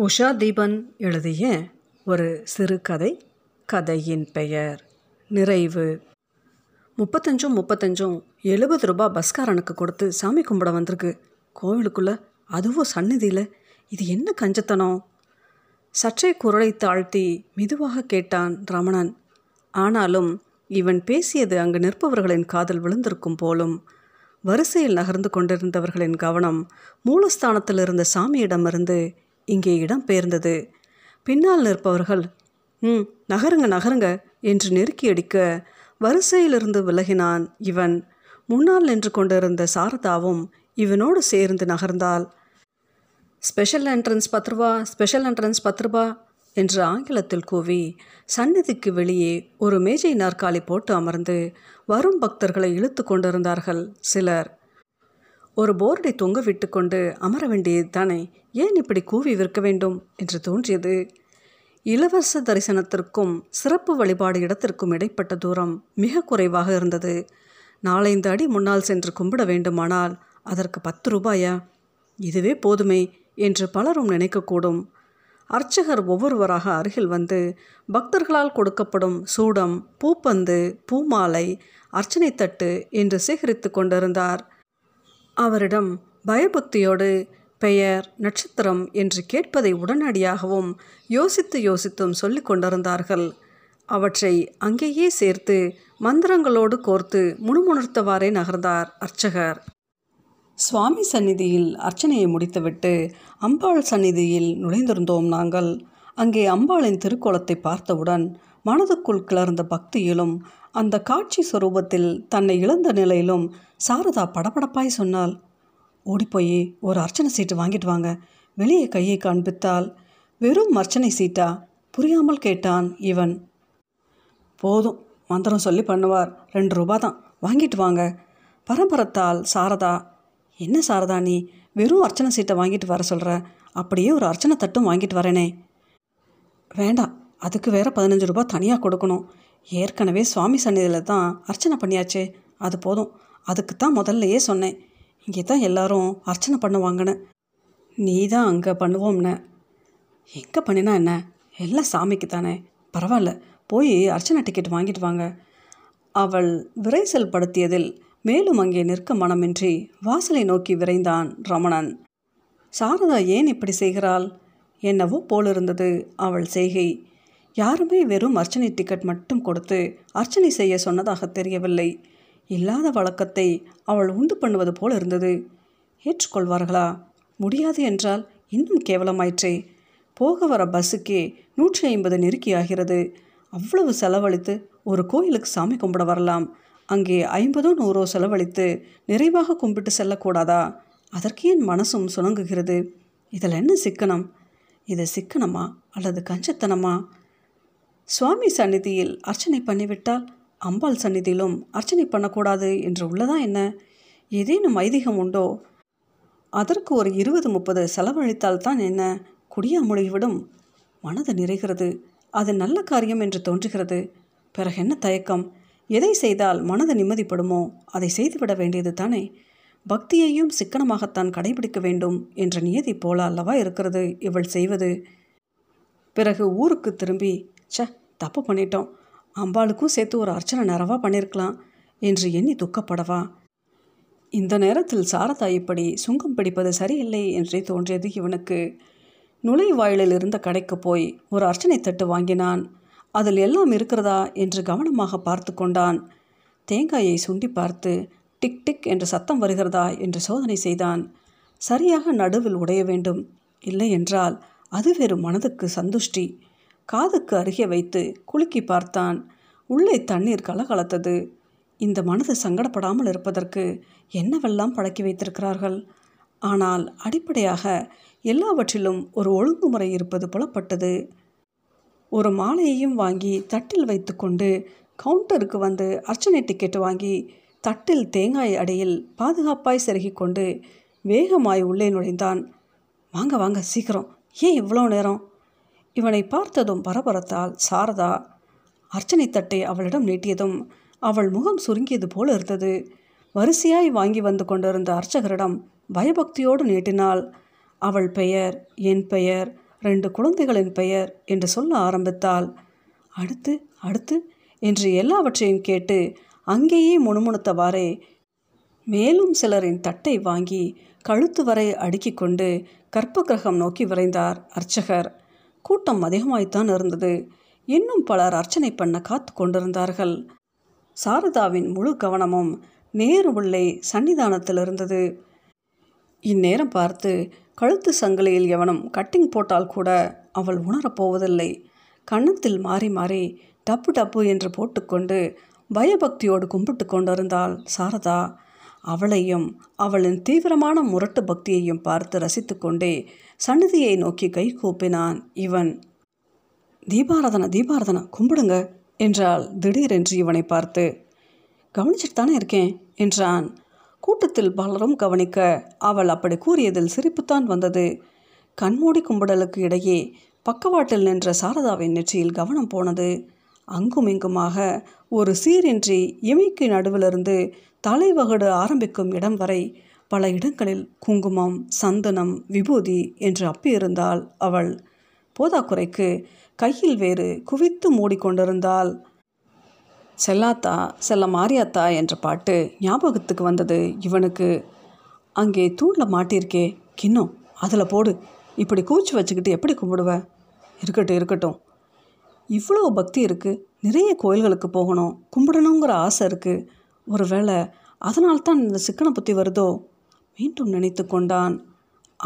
உஷா தீபன் எழுதிய ஒரு சிறுகதை கதையின் பெயர். நிறைவு. முப்பத்தஞ்சும் முப்பத்தஞ்சும் எழுபது ரூபாய் பஸ்காரனுக்கு கொடுத்து சாமி கும்பிட வந்திருக்கு. கோவிலுக்குள்ளே அதுவும் சந்நிதியில். இது என்ன கஞ்சத்தனம்? சற்றே குரலை தாழ்த்தி மெதுவாக கேட்டான் ரமணன். ஆனாலும் இவன் பேசியது அங்கு நிற்பவர்களின் காதல் விழுந்திருக்கும் போலும் வரிசையில் நகர்ந்து கொண்டிருந்தவர்களின் கவனம் மூலஸ்தானத்தில் இருந்த சாமியிடமிருந்து இங்கே இடம் பெயர்ந்தது. பின்னால் நிற்பவர்கள் ம் நகருங்க நகருங்க என்று நெருக்கி அடிக்க வரிசையிலிருந்து விலகினான் இவன். முன்னால் நின்று கொண்டிருந்த சாரதாவும் இவனோடு சேர்ந்து நகர்ந்தாள். ஸ்பெஷல் என்ட்ரன்ஸ் பத்து ரூபா ஸ்பெஷல் என்ட்ரன்ஸ் பத்து ரூபா என்று ஆங்கிலத்தில் கூவி சந்நிதிக்கு வெளியே ஒரு மேஜை நாற்காலி போட்டு அமர்ந்து வரும் பக்தர்களை இழுத்து கொண்டிருந்தார்கள் சிலர். ஒரு போர்டை தொங்க விட்டுக்கொண்டு அமர வேண்டியது தானே ஏன் இப்படி கூவி விற்க வேண்டும்? என்று தோன்றியது. இலவச தரிசனத்திற்கும் சிறப்பு வழிபாடு இடத்திற்கும் இடைப்பட்ட தூரம் மிக குறைவாக இருந்தது. நாலைந்து அடி முன்னால் சென்று கும்பிட வேண்டுமானால் அதற்கு பத்து ரூபாயா? இதுவே போதுமே என்று பலரும் நினைக்கக்கூடும். அர்ச்சகர் ஒவ்வொருவராக அருகில் வந்து பக்தர்களால் கொடுக்கப்படும் சூடம் பூப்பந்து பூமாலை அர்ச்சனை தட்டு என்று சேகரித்து கொண்டிருந்தார். அவரிடம் பயபக்தியோடு பெயர் நட்சத்திரம் என்று கேட்பதை உடனடியாகவும் யோசித்து யோசித்தும் சொல்லிக் கொண்டிருந்தார்கள். அவற்றை அங்கேயே சேர்த்து மந்திரங்களோடு கோர்த்து முணுமுணுர்த்தவாறே நகர்ந்தார் அர்ச்சகர். சுவாமி சந்நிதியில் அர்ச்சனையை முடித்துவிட்டு அம்பாள் சந்நிதியில் நுழைந்திருந்தோம் நாங்கள். அங்கே அம்பாளின் திருக்கோலத்தை பார்த்தவுடன் மனதுக்குள் கிளர்ந்த பக்தியிலும் அந்த காட்சி சுரூபத்தில் தன்னை இழந்த நிலையிலும் சாரதா படபடப்பாய் சொன்னாள். ஓடிப்போய் ஒரு அர்ச்சனை சீட்டு வாங்கிட்டு வாங்க. வெளியே கையை காண்பித்தால் வெறும் அர்ச்சனை சீட்டா? புரியாமல் கேட்டான் இவன். போதும் மந்திரம் சொல்லி பண்ணுவார். ரெண்டு ரூபா தான். வாங்கிட்டு வாங்க. பரம்பரத்தால் சாரதா. என்ன சாரதா நீ? வெறும் அர்ச்சனை சீட்டை வாங்கிட்டு வர சொல்கிற அப்படியே ஒரு அர்ச்சனை தட்டும் வாங்கிட்டு வரேனே. வேண்டாம் அதுக்கு வேற பதினஞ்சு ரூபா தனியாக கொடுக்கணும். ஏற்கனவே சுவாமி சந்நிதியில் தான் அர்ச்சனை பண்ணியாச்சே. அது போதும். அதுக்கு தான் முதல்லையே சொன்னேன். இங்கே தான் எல்லாரும் அர்ச்சனை பண்ணுவாங்கன்னு. நீ தான் அங்கே பண்ணுவோம்னு. எங்கே பண்ணினா என்ன? எல்லாம் சாமிக்கு தானே. பரவாயில்ல. போய் அர்ச்சனை டிக்கெட் வாங்கிட்டு வாங்க. அவள் விரைசல் படுத்தியதில் மேலும் அங்கே நிற்க மனமின்றி வாசலை நோக்கி விரைந்தான் ரமணன். சாரதா ஏன் இப்படி செய்கிறாள்? என்னவோ போலிருந்தது அவள் செய்கை. யாருமே வெறும் அர்ச்சனை டிக்கெட் மட்டும் கொடுத்து அர்ச்சனை செய்ய சொன்னதாக தெரியவில்லை. இல்லாத வழக்கத்தை அவள் உண்டு பண்ணுவது போல் இருந்தது. ஏற்றுக்கொள்வார்களா? முடியாது என்றால் இன்னும் கேவலமாயிற்றே. போக வர பஸ்ஸுக்கே நூற்றி ஐம்பது நெருக்கி ஆகிறது. அவ்வளவு செலவழித்து ஒரு கோயிலுக்கு சாமி கும்பிட வரலாம். அங்கே ஐம்பதோ நூறோ செலவழித்து நிறைவாக கும்பிட்டு செல்லக்கூடாதா? அதற்கு ஏன் மனசும் சுணங்குகிறது? இதில் என்ன சிக்கனம்? இது சிக்கனமா அல்லது கஞ்சத்தனமா? சுவாமி சந்நிதியில் அர்ச்சனை பண்ணிவிட்டால் அம்பாள் சந்நிதியிலும் அர்ச்சனை பண்ணக்கூடாது என்று உள்ளதா என்ன? ஏதேனும் ஐதீகம் உண்டோ? அதற்கு ஒரு இருபது முப்பது செலவழித்தால் தான் என்ன? குடியா முழுகிவிடும் மனது நிறைகிறது. அது நல்ல காரியம் என்று தோன்றுகிறது. பிறகு என்ன தயக்கம்? எதை செய்தால் மனது நிம்மதிப்படுமோ? அதை செய்துவிட வேண்டியது தானே. பக்தியையும் சிக்கனமாகத்தான் கடைபிடிக்க வேண்டும் என்ற நியதி போல அல்லவா இருக்கிறது இவள் செய்வது? பிறகு ஊருக்கு திரும்பி ச தப்பு பண்ணிட்டோம். அம்பாளுக்கும் சேர்த்து ஒரு அர்ச்சனை நிறவாக பண்ணியிருக்கலாம் என்று எண்ணி துக்கப்படவா? இந்த நேரத்தில் சாரதா இப்படி சுங்கம் பிடிப்பது சரியில்லை என்றே தோன்றியது இவனுக்கு. நுழைவாயிலில் இருந்த கடைக்கு போய் ஒரு அர்ச்சனை தட்டு வாங்கினான். அதில் எல்லாம் இருக்கிறதா என்று கவனமாக பார்த்து கொண்டான். தேங்காயை சுண்டி பார்த்து டிக் டிக் என்று சத்தம் வருகிறதா என்று சோதனை செய்தான். சரியாக நடுவில் உடைய வேண்டும் இல்லை என்றால் அது வெறும் மனதுக்கு சந்துஷ்டி. காதுக்கு அருகே வைத்து குலுக்கி பார்த்தான். உள்ளே தண்ணீர் கலகலத்தது. இந்த மனது சங்கடப்படாமல் இருப்பதற்கு என்னவெல்லாம் பழக்கி வைத்திருக்கிறார்கள்? ஆனால் அடிப்படையாக எல்லாவற்றிலும் ஒரு ஒழுங்குமுறை இருப்பது புலப்பட்டது. ஒரு மாலையையும் வாங்கி தட்டில் வைத்துக்கொண்டு கவுண்டருக்கு வந்து அர்ச்சனை டிக்கெட் வாங்கி தட்டில் தேங்காய் அடையில் பாதுகாப்பாய் செருகி கொண்டு வேகமாய் உள்ளே நுழைந்தான். வாங்க வாங்க சீக்கிரம். ஏன் இவ்வளோ நேரம்? இவனை பார்த்ததும் பரபரத்தால் சாரதா அர்ச்சனை தட்டை அவளிடம் நீட்டியதும் அவள் முகம் சுருங்கியது போல இருந்தது. வரிசையாய் வாங்கி வந்து கொண்டிருந்த அர்ச்சகரிடம் பயபக்தியோடு நீட்டினாள். அவள் பெயர் என் பெயர் ரெண்டு குழந்தைகளின் பெயர் என்று சொல்ல ஆரம்பித்தாள். அடுத்து அடுத்து என்று எல்லாவற்றையும் கேட்டு அங்கேயே முணுமுணுத்தவாறே மேலும் சிலரின் தட்டை வாங்கி கழுத்து வரை அடுக்கிக் கொண்டு கற்பகிரகம் நோக்கி விரைந்தார் அர்ச்சகர். கூட்டம் அதிகமாய்த்தான் இருந்தது. இன்னும் பலர் அர்ச்சனை பண்ண காத்து கொண்டிருந்தார்கள். சாரதாவின் முழு கவனமும் நேரு உள்ளே சன்னிதானத்தில் இருந்தது. இந்நேரம் பார்த்து கழுத்து சங்கிலியில் எவனும் கட்டிங் போட்டால் கூட அவள் உணரப்போவதில்லை கன்னத்தில் மாறி மாறி டப்பு டப்பு என்று போட்டுக்கொண்டு பயபக்தியோடு கும்பிட்டு கொண்டிருந்தாள் சாரதா. அவளையும் அவளின் தீவிரமான முரட்டு பக்தியையும் பார்த்து ரசித்து கொண்டே சன்னதியை நோக்கி கை கூப்பினான் இவன். தீபாராதனா தீபாராதனா கும்பிடுங்க என்றாள் திடீரென்று இவனை பார்த்து. கவனிச்சிட்டு தானே இருக்கேன் என்றான். கூட்டத்தில் பலரும் கவனிக்க அவள் அப்படி கூறியதில் சிரிப்புத்தான் வந்தது. கண்மூடி கும்பிடலுக்கு இடையே பக்கவாட்டில் நின்ற சாரதாவின் நெற்றியில் கவனம் போனது. அங்கும் இங்குமாக ஒரு சீரின்றி இமைக்கு நடுவிலிருந்து தலைவகடு ஆரம்பிக்கும் இடம் வரை பல இடங்களில் குங்குமம் சந்தனம் விபூதி என்று அப்பியிருந்தாள் அவள். போதாக்குறைக்கு கையில் வேறு குவித்து மூடிக்கொண்டிருந்தாள். செல்லாத்தா செல்ல மாரியாத்தா என்ற பாட்டு ஞாபகத்துக்கு வந்தது இவனுக்கு. அங்கே தூணில் மாட்டியிருக்கே கிண்ணம் அதில் போடு. இப்படி கூச்சி வச்சுக்கிட்டு எப்படி கும்பிடுவ? இருக்கட்டும் இருக்கட்டும். இவ்வளோ பக்தி இருக்குது நிறைய கோயில்களுக்கு போகணும். கும்பிடணுங்கிற ஆசை இருக்குது ஒருவேளை அதனால்தான் இந்த சிக்கனை புத்தி வருதோ? மீண்டும் நினைத்து கொண்டான்.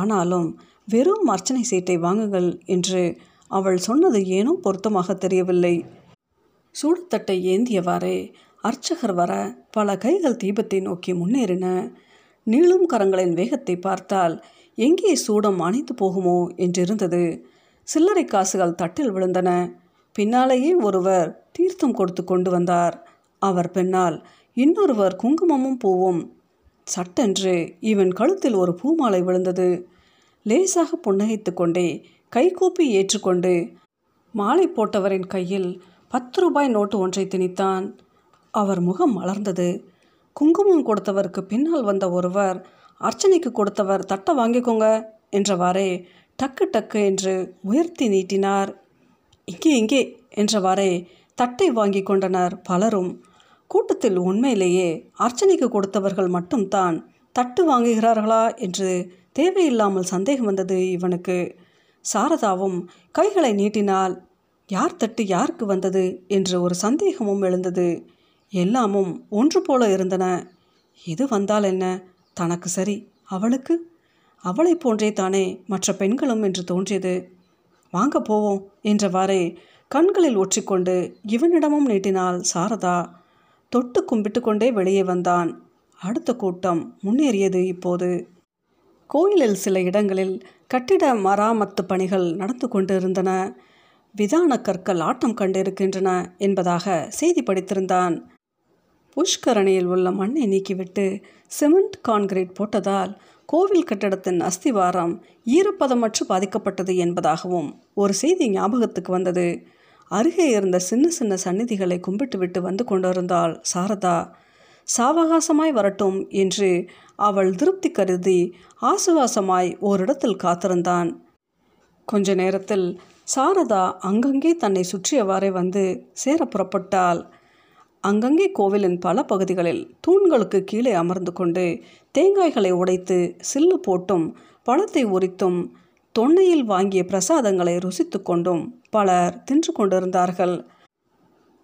ஆனாலும் வெறும் அர்ச்சனை சீட்டை வாங்குங்கள் என்று அவள் சொன்னது ஏனோ பொருத்தமாக தெரியவில்லை. சூடுத்தட்டை ஏந்தியவாறே அர்ச்சகர் வர பல கைகள் தீபத்தை நோக்கி முன்னேறின. நீளும் கரங்களின் வேகத்தை பார்த்தால் எங்கே சூடம் அணைத்து போகுமோ என்றிருந்தது. சில்லறை காசுகள் தட்டில் விழுந்தன. பின்னாலேயே ஒருவர் தீர்த்தம் கொடுத்து கொண்டு வந்தார். அவர் பின்னால் இன்னொருவர் குங்குமமும் பூவும் சட்டென்று இவன் கழுத்தில் ஒரு பூமாலை விழுந்தது. லேசாக புன்னகைத்து கொண்டே கைகூப்பி ஏற்றுக்கொண்டு மாலை போட்டவரின் கையில் பத்து ரூபாய் நோட்டு ஒன்றை திணித்தான். அவர் முகம் மலர்ந்தது. குங்குமம் கொடுத்தவருக்கு பின்னால் வந்த ஒருவர் அர்ச்சனைக்கு கொடுத்தவர் தட்டை வாங்கிக்கோங்க என்றவாறே டக்கு டக்கு என்று உயர்த்தி நீட்டினார். இங்கே இங்கே என்றவாறே தட்டை வாங்கி கொண்டனர் பலரும். கூட்டத்தில் உண்மையிலேயே அர்ச்சனைக்கு கொடுத்தவர்கள் மட்டும்தான் தட்டு வாங்குகிறார்களா என்று தேவையில்லாமல் சந்தேகம் வந்தது இவனுக்கு. சாரதாவும் கைகளை நீட்டினால் யார் தட்டு யாருக்கு வந்தது? என்று ஒரு சந்தேகமும் எழுந்தது. எல்லாமும் ஒன்று போல இருந்தன. எது வந்தால் என்ன? தனக்கு சரி. அவளுக்கு? அவளை போன்றே தானே. மற்ற பெண்களும் என்று தோன்றியது. வாங்க போவோம் என்றவாறே கண்களில் ஒற்றிக்கொண்டு இவனிடமும் நீட்டினாள் சாரதா தொட்டு கும்பிட்டு கொண்டே வெளியே வந்தான். அடுத்த கூட்டம் முன்னேறியது இப்போது. கோயிலில் சில இடங்களில் கட்டிட மராமத்து பணிகள் நடந்து கொண்டிருந்தன. விதான கற்கள் ஆட்டம் கண்டிருக்கின்றன என்பதாக செய்தி படித்திருந்தான். புஷ்கரணியில் உள்ள மண்ணை நீக்கிவிட்டு சிமெண்ட் கான்கிரீட் போட்டதால் கோவில் கட்டடத்தின் அஸ்திவாரம் ஈரப்பதமற்று பாதிக்கப்பட்டது என்பதாகவும் ஒரு செய்தி ஞாபகத்துக்கு வந்தது. அருகே இருந்த சின்ன சின்ன சந்நிதிகளை கும்பிட்டுவிட்டு வந்து கொண்டிருந்தாள் சாரதா. சாவகாசமாய் வரட்டும் என்று அவள் திருப்தி கருதி ஆசுவாசமாய் ஓரிடத்தில் காத்திருந்தான். கொஞ்ச நேரத்தில் சாரதா அங்கங்கே தன்னை சுற்றியவாறே வந்து சேர புறப்பட்டாள். அங்கங்கே கோவிலின் பல பகுதிகளில் தூண்களுக்கு கீழே அமர்ந்து கொண்டு தேங்காய்களை உடைத்து சில்லு போட்டும் பழத்தை உரித்தும் தொன்னையில் வாங்கிய பிரசாதங்களை ருசித்து கொண்டும் பலர் தின்று கொண்டிருந்தார்கள்.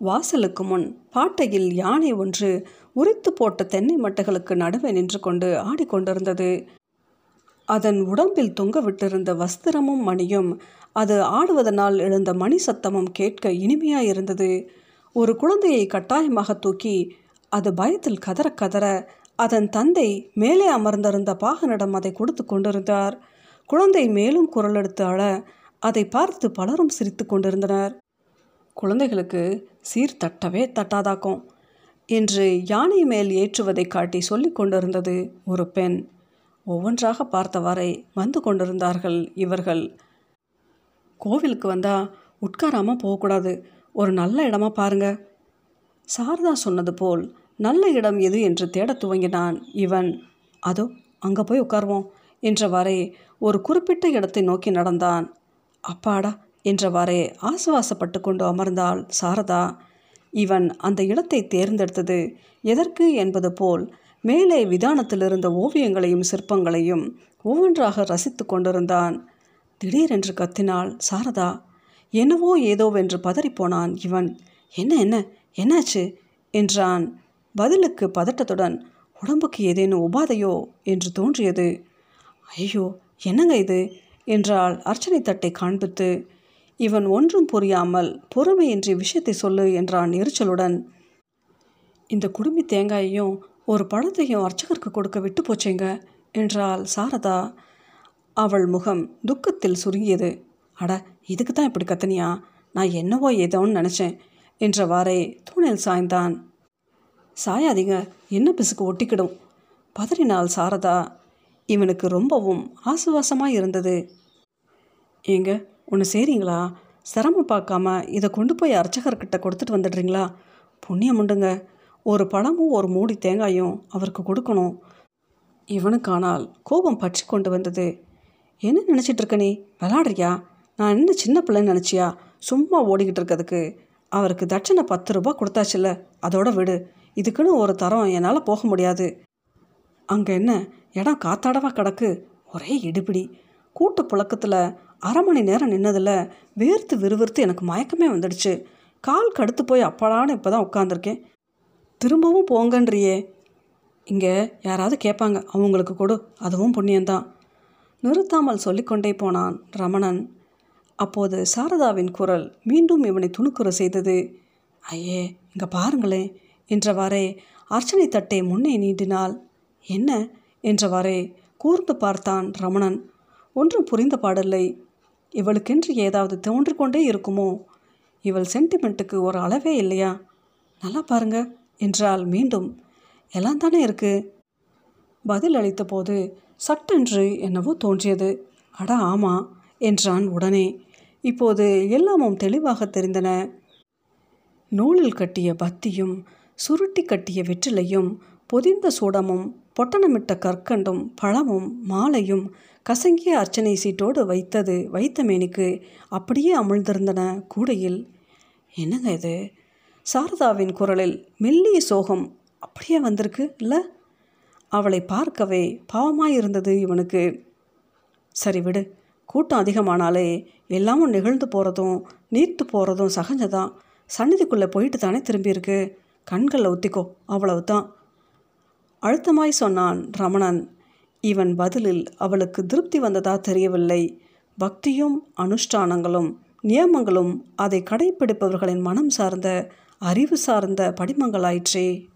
வாசலுக்கு முன் பாட்டையில் யானை ஒன்று உரித்து போட்ட தென்னை மட்டைகளுக்கு நடுவே நின்று கொண்டு ஆடிக்கொண்டிருந்தது அதன் உடம்பில் தொங்கவிட்டிருந்த வஸ்திரமும் மணியும் அது ஆடுவதனால் எழுந்த மணி சத்தமும் கேட்க இனிமையாயிருந்தது. ஒரு குழந்தையை கட்டாயமாக தூக்கி அது பயத்தில் கதற கதற அதன் தந்தை மேலே அமர்ந்திருந்த பாகனிடம் அதை கொடுத்து கொண்டிருந்தார். குழந்தை மேலும் குரல் எடுத்து அழ அதை பார்த்து பலரும் சிரித்து கொண்டிருந்தனர். குழந்தைகளுக்கு சீர் தட்டவே தட்டாதாக்கும் என்று யானை மேல் ஏற்றுவதை காட்டி சொல்லி கொண்டிருந்தது ஒரு பெண். ஒவ்வொன்றாக பார்த்தவாறே வந்து கொண்டிருந்தார்கள் இவர்கள். கோவிலுக்கு வந்தால் உட்காராமல் போகக்கூடாது. ஒரு நல்ல இடமா பாருங்க. சாரதா சொன்னது போல் நல்ல இடம் எது என்று தேடத் துவங்கினான் இவன். அதோ அங்கே போய் உட்காருவோம். என்றவாறே ஒரு குறிப்பிட்ட இடத்தை நோக்கி நடந்தான். அப்பாடா! என்றவாறே ஆசுவாசப்பட்டு கொண்டு அமர்ந்தாள் சாரதா. இவன் அந்த இடத்தை தேர்ந்தெடுத்தது எதற்கு என்பது போல் மேலே விதானத்தில் இருந்த ஓவியங்களையும் சிற்பங்களையும் ஒவ்வொன்றாக ரசித்து கொண்டிருந்தான். திடீரென்று கத்தினாள் சாரதா. என்னவோ ஏதோவென்று பதறிப்போனான் இவன். என்ன என்ன என்னாச்சு? என்றான். பதிலுக்கு பதட்டத்துடன் உடம்புக்கு ஏதேனும் உபாதையோ? என்று தோன்றியது. ஐயோ என்னங்க இது? என்றால் அர்ச்சனை தட்டை காண்பித்து. இவன் ஒன்றும் புரியாமல் பொறுமையின்றி விஷயத்தை சொல்லு என்றான் எரிச்சலுடன். இந்த குடுமி தேங்காயையும் ஒரு பழத்தையும் அர்ச்சகருக்கு கொடுக்க விட்டு போச்சேங்க என்றாள் சாரதா. அவள் முகம் துக்கத்தில் சுருங்கியது. அட இதுக்கு தான் இப்படி கத்தனியா? நான் என்னவோ ஏதோன்னு நினச்சேன் என்றவாறே தூணில் சாய்ந்தான். சாயாதீங்க என்ன பிசுக்கு ஒட்டிக்கிடும்? பதறினாள் சாரதா. இவனுக்கு ரொம்பவும் ஆசுவாசமாக இருந்தது. ஏங்க ஒன்று செய்கிறீங்களா சிரமம் பார்க்காம இதை கொண்டு போய் அர்ச்சகர்கிட்ட கொடுத்துட்டு வந்துடுறீங்களா? புண்ணியம் உண்டுங்க. ஒரு பழமும் ஒரு மூடி தேங்காயும் அவருக்கு கொடுக்கணும். இவனுக்கானால் கோபம் பற்றி கொண்டு வந்தது. என்ன நினச்சிட்டு இருக்க நீ? விளாடுறியா? நான் என்ன சின்ன பிள்ளைன்னு நினச்சியா? சும்மா ஓடிக்கிட்டு இருக்கிறதுக்கு. அவருக்கு தட்சணை பத்து ரூபா கொடுத்தாச்சுல்ல அதோட விடு. இதுக்குன்னு ஒரு தரம் என்னால் போக முடியாது. அங்கே என்ன இடம் காத்தாடவா கிடக்கு? ஒரே இடுபிடி. கூட்டு புழக்கத்தில் அரை மணி நேரம் நின்னதில் வேர்த்து விறுவிறுத்து எனக்கு மயக்கமே வந்துடுச்சு. கால் கடுத்து போய் அப்பாடான்னு இப்போ தான் உட்காந்துருக்கேன் திரும்பவும் போங்கன்றியே. இங்கே யாராவது கேட்பாங்க அவங்களுக்கு கொடு. அதுவும் புண்ணியந்தான் நிறுத்தாமல் சொல்லிக்கொண்டே போனான் ரமணன். அப்போது சாரதாவின் குரல் மீண்டும் இவனை துணுக்குற செய்தது. ஐயே இங்கே பாருங்களேன் என்றவாறே அர்ச்சனை தட்டை முன்னே நீட்டினாள். என்ன? என்றவாறே கூர்ந்து பார்த்தான் ரமணன். ஒன்றும் புரிந்த பாடில்லை. இவளுக்கென்று ஏதாவது தோன்றிக்கொண்டே இருக்குமோ? இவள் சென்டிமெண்ட்டுக்கு ஒரு அளவே இல்லையா? நல்லா பாருங்க என்றால் மீண்டும். எல்லாம் தானே இருக்கு? பதில் அளித்த போது சட்டென்று என்னவோ தோன்றியது. அட ஆமா என்றான் உடனே. இப்போது எல்லாமும் தெளிவாக தெரிந்தன. நூலில் கட்டிய பத்தியும் சுருட்டி கட்டிய வெற்றிலையும் பொதிந்த சூடமும் பொட்டணமிட்ட கற்கண்டும் பழமும் மாலையும் கசங்கிய அர்ச்சனை சீட்டோடு வைத்தது வைத்த மேனிக்கு அப்படியே அமிழ்ந்திருந்தன கூடையில். என்னங்க இது? சாரதாவின் குரலில் மெல்லிய சோகம் அப்படியே வந்திருக்கு இல்லை? அவளை பார்க்கவே பாவமாயிருந்தது இவனுக்கு. சரி விடு கூட்டம் அதிகமானாலே எல்லாமும் நிகழ்ந்து போகிறதும் நீர்த்து போகிறதும் சகஞ்சதான் சந்நிதிக்குள்ளே போயிட்டு தானே திரும்பியிருக்கு. கண்களில் ஒத்திக்கோ அவ்வளவுதான். அழுத்தமாய் சொன்னான் ரமணன். இவன் பதிலில் அவளுக்கு திருப்தி வந்ததா தெரியவில்லை. பக்தியும் அனுஷ்டானங்களும் நியமங்களும் அதை கடைப்பிடிப்பவர்களின் மனம் சார்ந்த அறிவு சார்ந்த படிமங்களாயிற்றே.